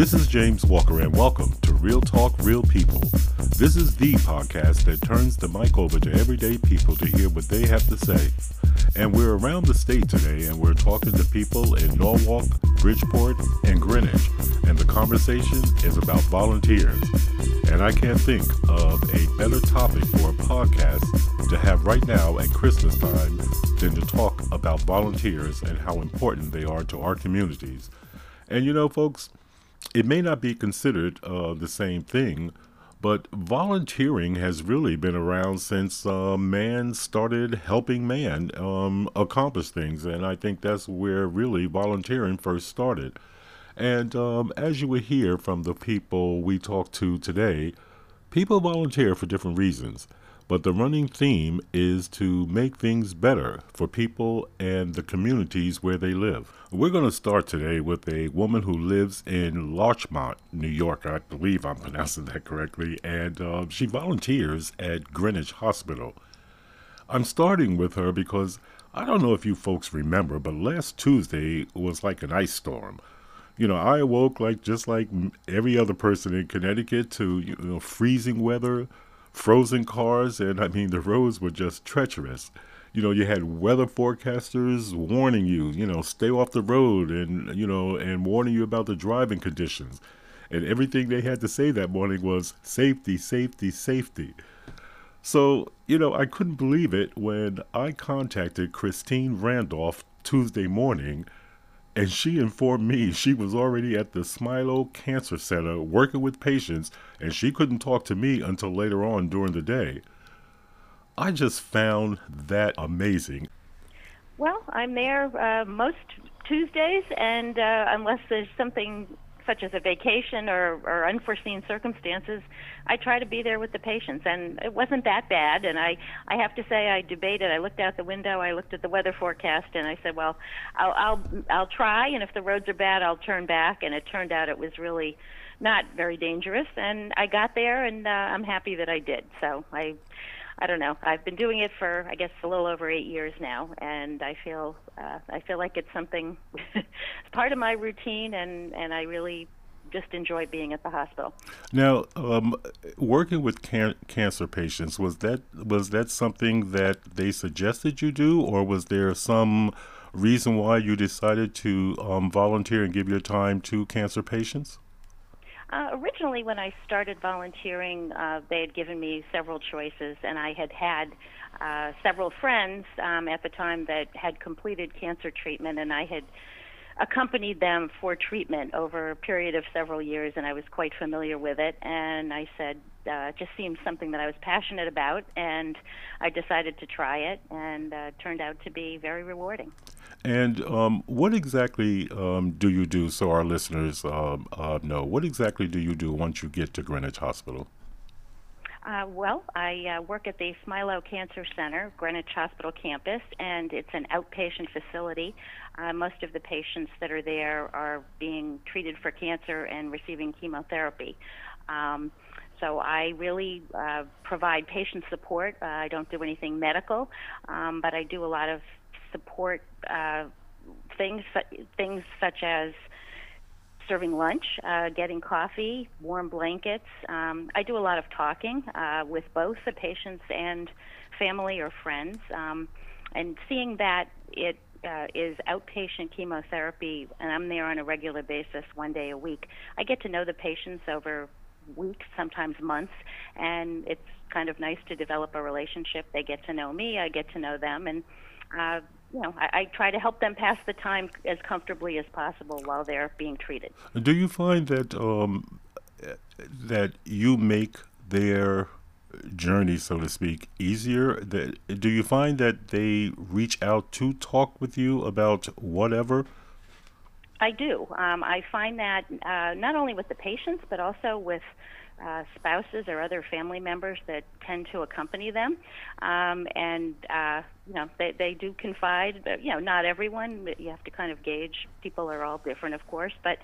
This is James Walker, and welcome to Real Talk Real People. This is the podcast that turns the mic over to everyday people to hear what they have to say. And we're around the state today, and we're talking to people in Norwalk, Bridgeport, and Greenwich. And the conversation is about volunteers. And I can't think of a better topic for a podcast to have right now at Christmas time than to talk about volunteers and how important they are to our communities. And you know, folks, it may not be considered uh, the same thing, but volunteering has really been around since uh, man started helping man um, accomplish things. And I think that's where really volunteering first started. And um, as you will hear from the people we talked to today, people volunteer for different reasons. But the running theme is to make things better for people and the communities where they live. We're going to start today with a woman who lives in Larchmont, New York. I believe I'm pronouncing that correctly. And uh, she volunteers at Greenwich Hospital. I'm starting with her because I don't know if you folks remember, but last Tuesday was like an ice storm you know, I awoke like just like every other person in Connecticut to you know freezing weather, frozen cars, and I mean, the roads were just treacherous. You know, you had weather forecasters warning you, you know, stay off the road and, you know, and warning you about the driving conditions. And everything they had to say that morning was safety, safety, safety. So, you know, I couldn't believe it when I contacted Christine Randolph Tuesday morning and she informed me she was already at the Smilow Cancer Center working with patients, and she couldn't talk to me until later on during the day. I just found that amazing. Well, I'm there uh, most Tuesdays, and uh, unless there's something such as a vacation or, or unforeseen circumstances, I try to be there with the patients. And it wasn't that bad. And I, I have to say, I debated. I looked out the window. I looked at the weather forecast, and I said, well, I'll, I'll, I'll try. And if the roads are bad, I'll turn back. And it turned out it was really not very dangerous. And I got there, and uh, I'm happy that I did. So I I don't know. I've been doing it for I guess a little over eight years now, and I feel uh, I feel like it's something part of my routine, and and I really just enjoy being at the hospital. Now, um, working with can- cancer patients was that was that something that they suggested you do, or was there some reason why you decided to um, volunteer and give your time to cancer patients? Uh, originally, when I started volunteering, uh, they had given me several choices, and I had had uh, several friends um, at the time that had completed cancer treatment, and I had accompanied them for treatment over a period of several years, and I was quite familiar with it. And I said, uh, it just seemed something that I was passionate about, and I decided to try it, and uh, turned out to be very rewarding. And um, what exactly um, do you do so our listeners um, uh, know? What exactly do you do once you get to Greenwich Hospital? Uh, well, I uh, work at the Smilow Cancer Center, Greenwich Hospital campus, and it's an outpatient facility. Uh, most of the patients that are there are being treated for cancer and receiving chemotherapy. Um, so I really uh, provide patient support. Uh, I don't do anything medical, um, but I do a lot of support uh, things things such as serving lunch, uh, getting coffee, warm blankets. Um, I do a lot of talking uh, with both the patients and family or friends, um, and seeing that it uh, is outpatient chemotherapy, and I'm there on a regular basis, one day a week. I get to know the patients over weeks, sometimes months, and it's kind of nice to develop a relationship. They get to know me, I get to know them, and uh, you know, I, I try to help them pass the time as comfortably as possible while they're being treated. Do you find that um, that you make their journey, so to speak, easier? That do you find that they reach out to talk with you about whatever? I do. Um, I find that uh, not only with the patients, but also with uh, spouses or other family members that tend to accompany them, um, and uh, you know they they do confide. But you know, not everyone. You have to kind of gauge. People are all different, of course. But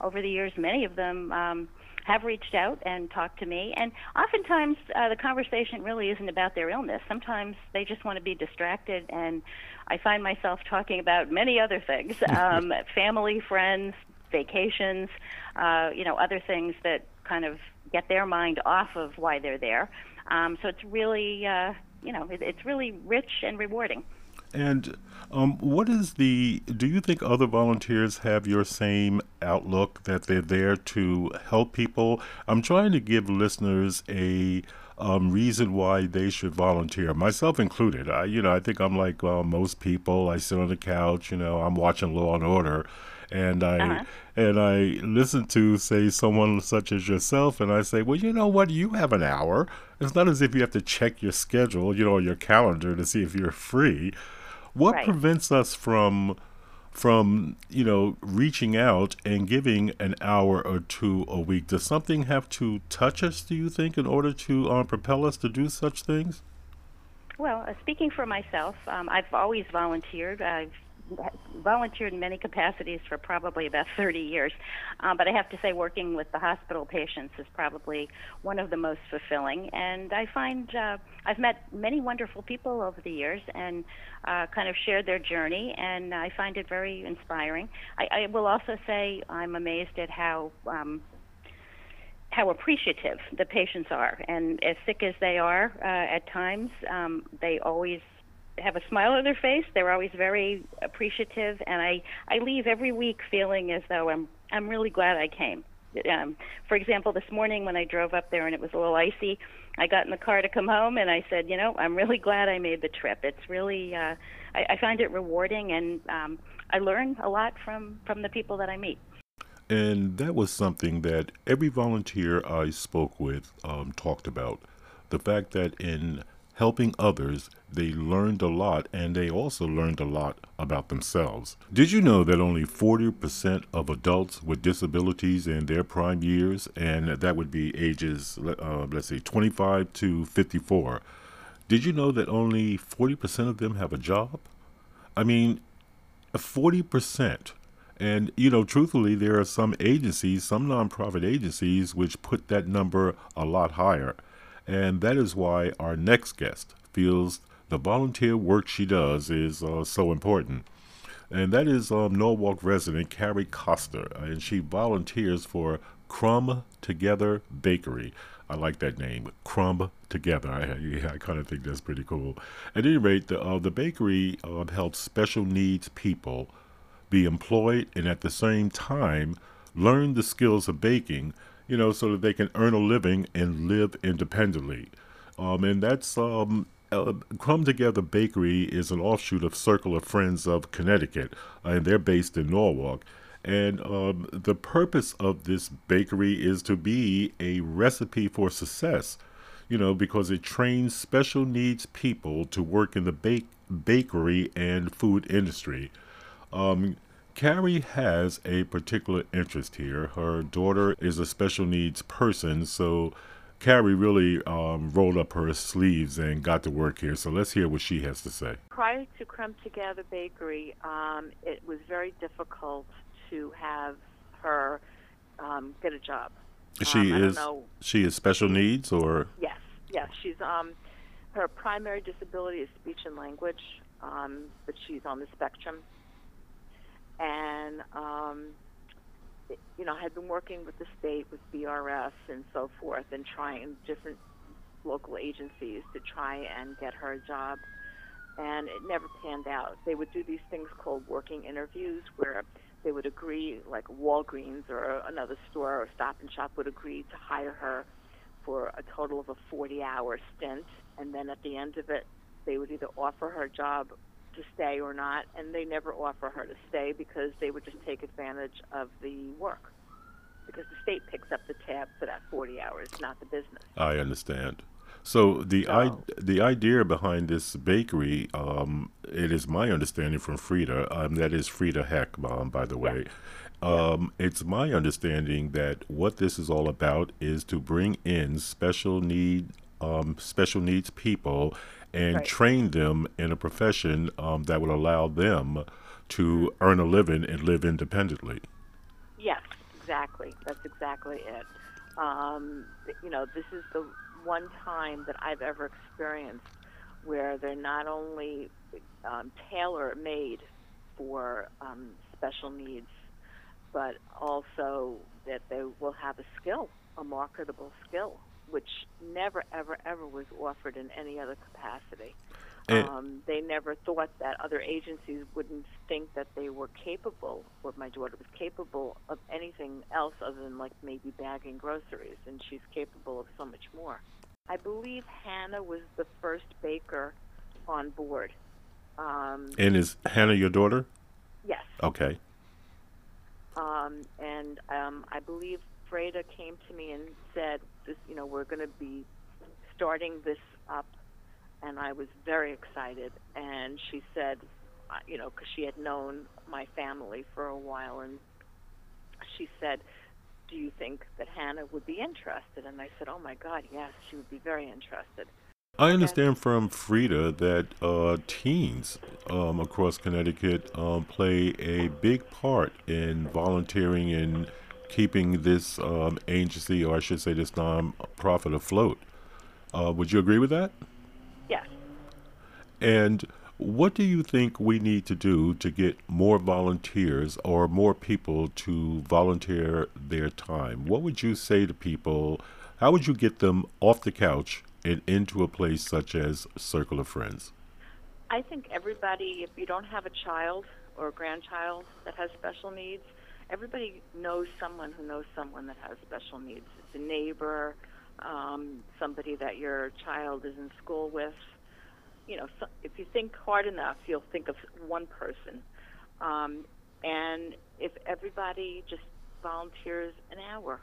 over the years, many of them. Um, have reached out and talked to me, and oftentimes uh, the conversation really isn't about their illness. Sometimes they just want to be distracted, and I find myself talking about many other things: um, family, friends, vacations, uh, you know, other things that kind of get their mind off of why they're there. Um, so it's really, uh, you know, it, it's really rich and rewarding. And um, what is the? Do you think other volunteers have your same outlook that they're there to help people? I'm trying to give listeners a um, reason why they should volunteer, myself included. I, you know, I think I'm like uh, most people. I sit on the couch, you know, I'm watching Law and Order, and I uh-huh. and I listen to say someone such as yourself, and I say, well, you know what, you have an hour. It's not as if you have to check your schedule, you know, your calendar to see if you're free. What right. prevents us from from you know reaching out and giving an hour or two a week? Does something have to touch us? Do you think in order to uh, propel us to do such things? Well, uh, speaking for myself, um, I've always volunteered. I've volunteered in many capacities for probably about 30 years. Um, but I have to say, working with the hospital patients is probably one of the most fulfilling. And I find uh, I've met many wonderful people over the years and uh, kind of shared their journey, and I find it very inspiring. I, I will also say I'm amazed at how. Um, how appreciative the patients are, and as sick as they are uh, at times, um, they always have a smile on their face. They're always very appreciative, and I I leave every week feeling as though I'm I'm really glad I came. Um, for example, this morning when I drove up there and it was a little icy, I got in the car to come home and I said, you know, I'm really glad I made the trip. It's really uh, I, I find it rewarding and um, I learn a lot from from the people that I meet. And that was something that every volunteer I spoke with um, talked about. The fact that in helping others, they learned a lot and they also learned a lot about themselves. Did you know that only 40% of adults with disabilities in their prime years, and that would be ages, uh, let's say, 25 to 54, did you know that only 40% of them have a job? I mean, 40%. And, you know, truthfully, there are some agencies, some nonprofit agencies, which put that number a lot higher. And that is why our next guest feels the volunteer work she does is uh, so important. And that is um, Norwalk resident Carrie Coster, and she volunteers for Crumb Together Bakery. I like that name, Crumb Together. I, yeah, I kind of think that's pretty cool. At any rate, the, uh, the bakery uh, helps special needs people be employed and at the same time learn the skills of baking you know, so that they can earn a living and live independently. Um, and that's um, uh, Crumb Together Bakery is an offshoot of Circle of Friends of Connecticut, uh, and they're based in Norwalk. And um, the purpose of this bakery is to be a recipe for success, you know, because it trains special needs people to work in the bake- bakery and food industry. Um, Carrie has a particular interest here. Her daughter is a special needs person, so Carrie really um, rolled up her sleeves and got to work here. So let's hear what she has to say. Prior to Crumb Together Bakery, um, it was very difficult to have her um, get a job. She um, is she is special needs or yes, yes. She's um, her primary disability is speech and language, um, but she's on the spectrum and um, you know, I had been working with the state, with BRS, and so forth, and trying different local agencies to try and get her a job, and it never panned out. They would do these things called working interviews, where they would agree, like Walgreens or another store or Stop and Shop would agree to hire her for a total of a 40-hour stint, and then at the end of it, they would either offer her a job to stay or not, and they never offer her to stay because they would just take advantage of the work. Because the state picks up the tab for that 40 hours, not the business. I understand. So the so, I, the idea behind this bakery, um, it is my understanding from Frida, um, that is Frida Heck, um, by the way. Um, it's my understanding that what this is all about is to bring in special need, um, special needs people and right. train them in a profession um, that would allow them to earn a living and live independently. Exactly. That's exactly it. Um, you know, this is the one time that I've ever experienced where they're not only um, tailor made for um, special needs but also that they will have a skill, a marketable skill, which never, ever, ever was offered in any other capacity. Um, they never thought that other agencies wouldn't think that they were capable, or my daughter was capable of anything else other than like maybe bagging groceries, and she's capable of so much more. I believe Hannah was the first baker on board. Um, And is Hannah your daughter? yes, Okay. um, and um, I believe Freda came to me and said, "This, you know, we're going to be starting this up," and I was very excited. And she said, uh, you know, because she had known my family for a while, and she said, "Do you think that Hannah would be interested?" And I said, "Oh my God, yes, she would be very interested." I understand from Frida that uh, teens um, across Connecticut um, play a big part in volunteering and keeping this um, agency, or I should say, this nonprofit afloat. Uh, would you agree with that? And what do you think we need to do to get more volunteers or more people to volunteer their time? What would you say to people? How would you get them off the couch and into a place such as Circle of Friends? I think everybody, if you don't have a child or a grandchild that has special needs, everybody knows someone who knows someone that has special needs. It's a neighbor, um, somebody that your child is in school with. You know, if you think hard enough, you'll think of one person. Um, and if everybody just volunteers an hour,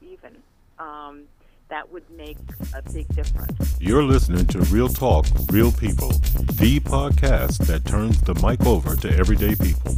even, um, that would make a big difference. You're listening to Real Talk, Real People, the podcast that turns the mic over to everyday people.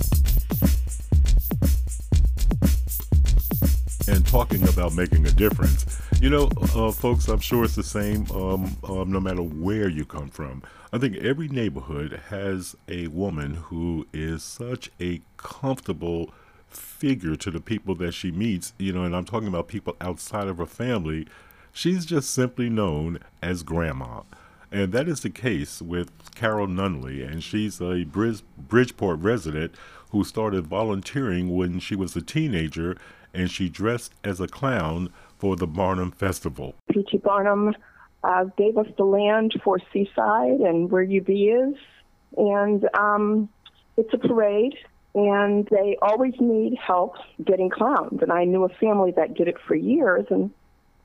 Talking about making a difference. You know, uh, folks, I'm sure it's the same um, um, no matter where you come from. I think every neighborhood has a woman who is such a comfortable figure to the people that she meets, you know, and I'm talking about people outside of her family. She's just simply known as Grandma. And that is the case with Carol Nunley, and she's a Bridgeport resident who started volunteering when she was a teenager, and she dressed as a clown for the Barnum Festival. P.T. Barnum uh, gave us the land for Seaside and where UB is, and um, it's a parade, and they always need help getting clowns. And I knew a family that did it for years, and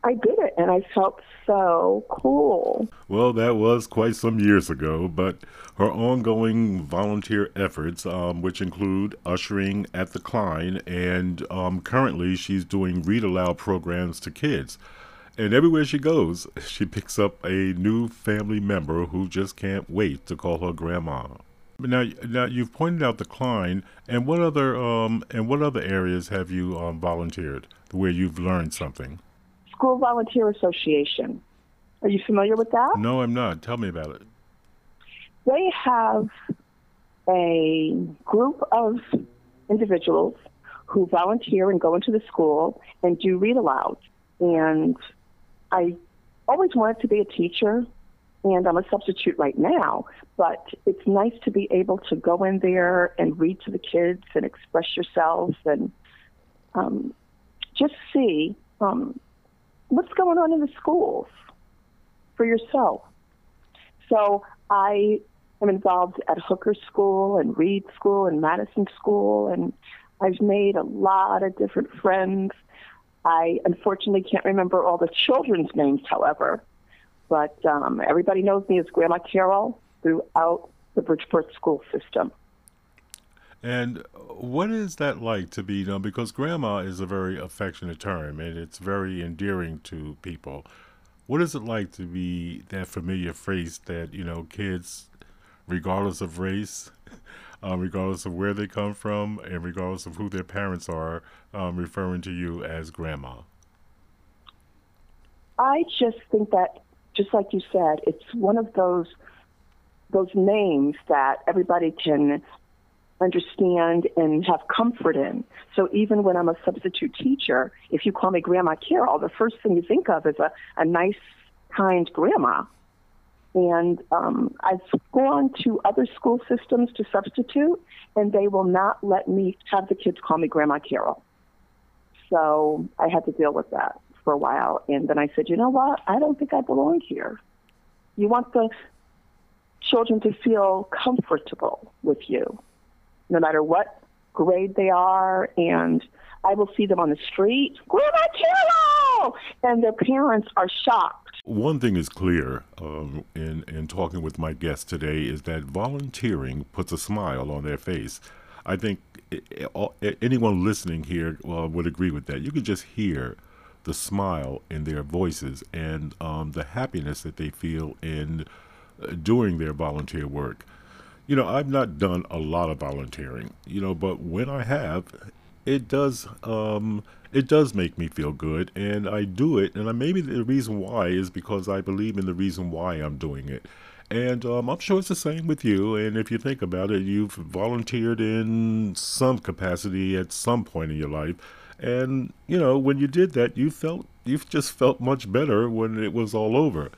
I did it, and I felt so cool. Well, that was quite some years ago, but her ongoing volunteer efforts, um, which include ushering at the Klein, and um, currently she's doing read aloud programs to kids. And everywhere she goes, she picks up a new family member who just can't wait to call her grandma. Now, now you've pointed out the Klein, and what other um, and what other areas have you um, volunteered where you've learned something? School Volunteer Association. Are you familiar with that? No, I'm not. Tell me about it. They have a group of individuals who volunteer and go into the school and do read aloud. And I always wanted to be a teacher, and I'm a substitute right now, but it's nice to be able to go in there and read to the kids and express yourself and um, just see um, what's going on in the schools for yourself. So I am involved at Hooker School and Reed School and Madison School, and I've made a lot of different friends. I unfortunately can't remember all the children's names, however, but um, everybody knows me as Grandma Carol throughout the Bridgeport school system. And what is that like to be, know, because grandma is a very affectionate term and it's very endearing to people. What is it like to be that familiar face that, you know, kids, regardless of race, uh, regardless of where they come from, and regardless of who their parents are, um, referring to you as grandma? I just think that, just like you said, it's one of those those names that everybody can understand and have comfort in. So even when I'm a substitute teacher, if you call me Grandma Carol, the first thing you think of is a, a nice, kind grandma. And um, I've gone to other school systems to substitute, and they will not let me have the kids call me Grandma Carol. So I had to deal with that for a while. And then I said, you know what? I don't think I belong here. You want the children to feel comfortable with you, no matter what grade they are. And I will see them on the street, Grandma Carol! And their parents are shocked one thing is clear um, in, in talking with my guests today is that volunteering puts a smile on their face. I think anyone listening here uh, would agree with that. You can just hear the smile in their voices and um, the happiness that they feel in uh, doing their volunteer work. You know, I've not done a lot of volunteering, you know, but when I have, it does um, it does make me feel good, and I do it. And I, maybe the reason why is because I believe in the reason why I'm doing it. And um, I'm sure it's the same with you. And if you think about it, you've volunteered in some capacity at some point in your life. And, you know, when you did that, you felt, you've just felt much better when it was all over.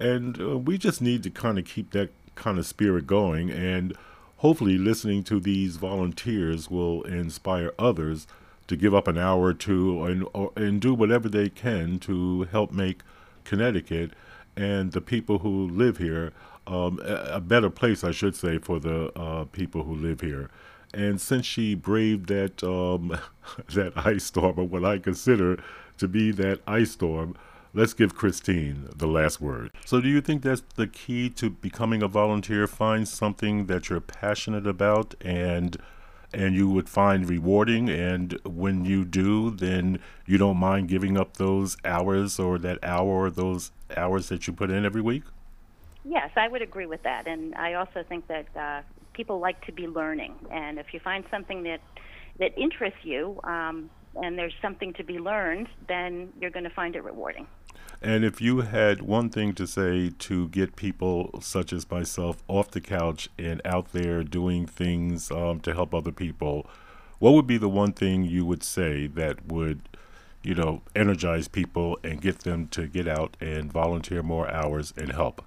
And uh, we just need to kind of keep that kind of spirit going. And hopefully, listening to these volunteers will inspire others to give up an hour or two and, or, and do whatever they can to help make Connecticut and the people who live here um, a, better place, I should say, for the uh, people who live here. And since she braved that um, that ice storm, or what I consider to be that ice storm, let's give Christine the last word. So, do you think that's the key to becoming a volunteer? Find something that you're passionate about and and you would find rewarding. And when you do, then you don't mind giving up those hours or that hour or those hours that you put in every week? Yes, I would agree with that. And I also think that uh, people like to be learning. And if you find something that, that interests you, um, and there's something to be learned, then you're going to find it rewarding. And if you had one thing to say to get people such as myself off the couch and out there doing things um, to help other people, what would be the one thing you would say that would, you know, energize people and get them to get out and volunteer more hours and help?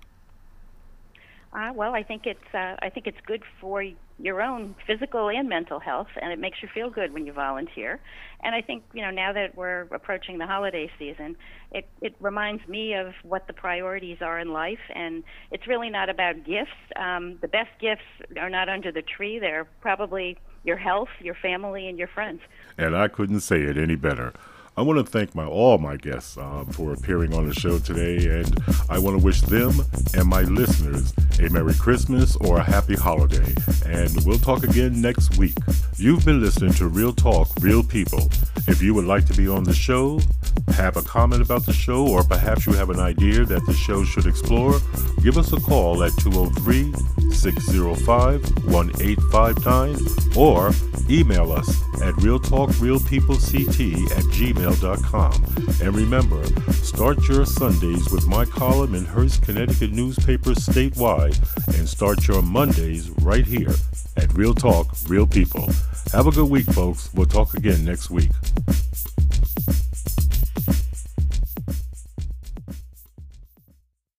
Uh, well, I think it's uh, I think it's good for your own physical and mental health, and it makes you feel good when you volunteer. And I think you know now that we're approaching the holiday season, it it reminds me of what the priorities are in life, and it's really not about gifts. Um, the best gifts are not under the tree; they're probably your health, your family, and your friends. And I couldn't say it any better. I want to thank my all my guests uh, for appearing on the show today, and I want to wish them and my listeners a Merry Christmas or a Happy Holiday. And we'll talk again next week. You've been listening to Real Talk, Real People. If you would like to be on the show, have a comment about the show, or perhaps you have an idea that the show should explore, give us a call at 203 605 1859 or email us at realtalkrealpeoplect at gmail.com. And remember, start your Sundays with my column in Hearst, Connecticut newspapers statewide and start your Mondays right here at Real Talk, Real People. Have a good week, folks. We'll talk again next week.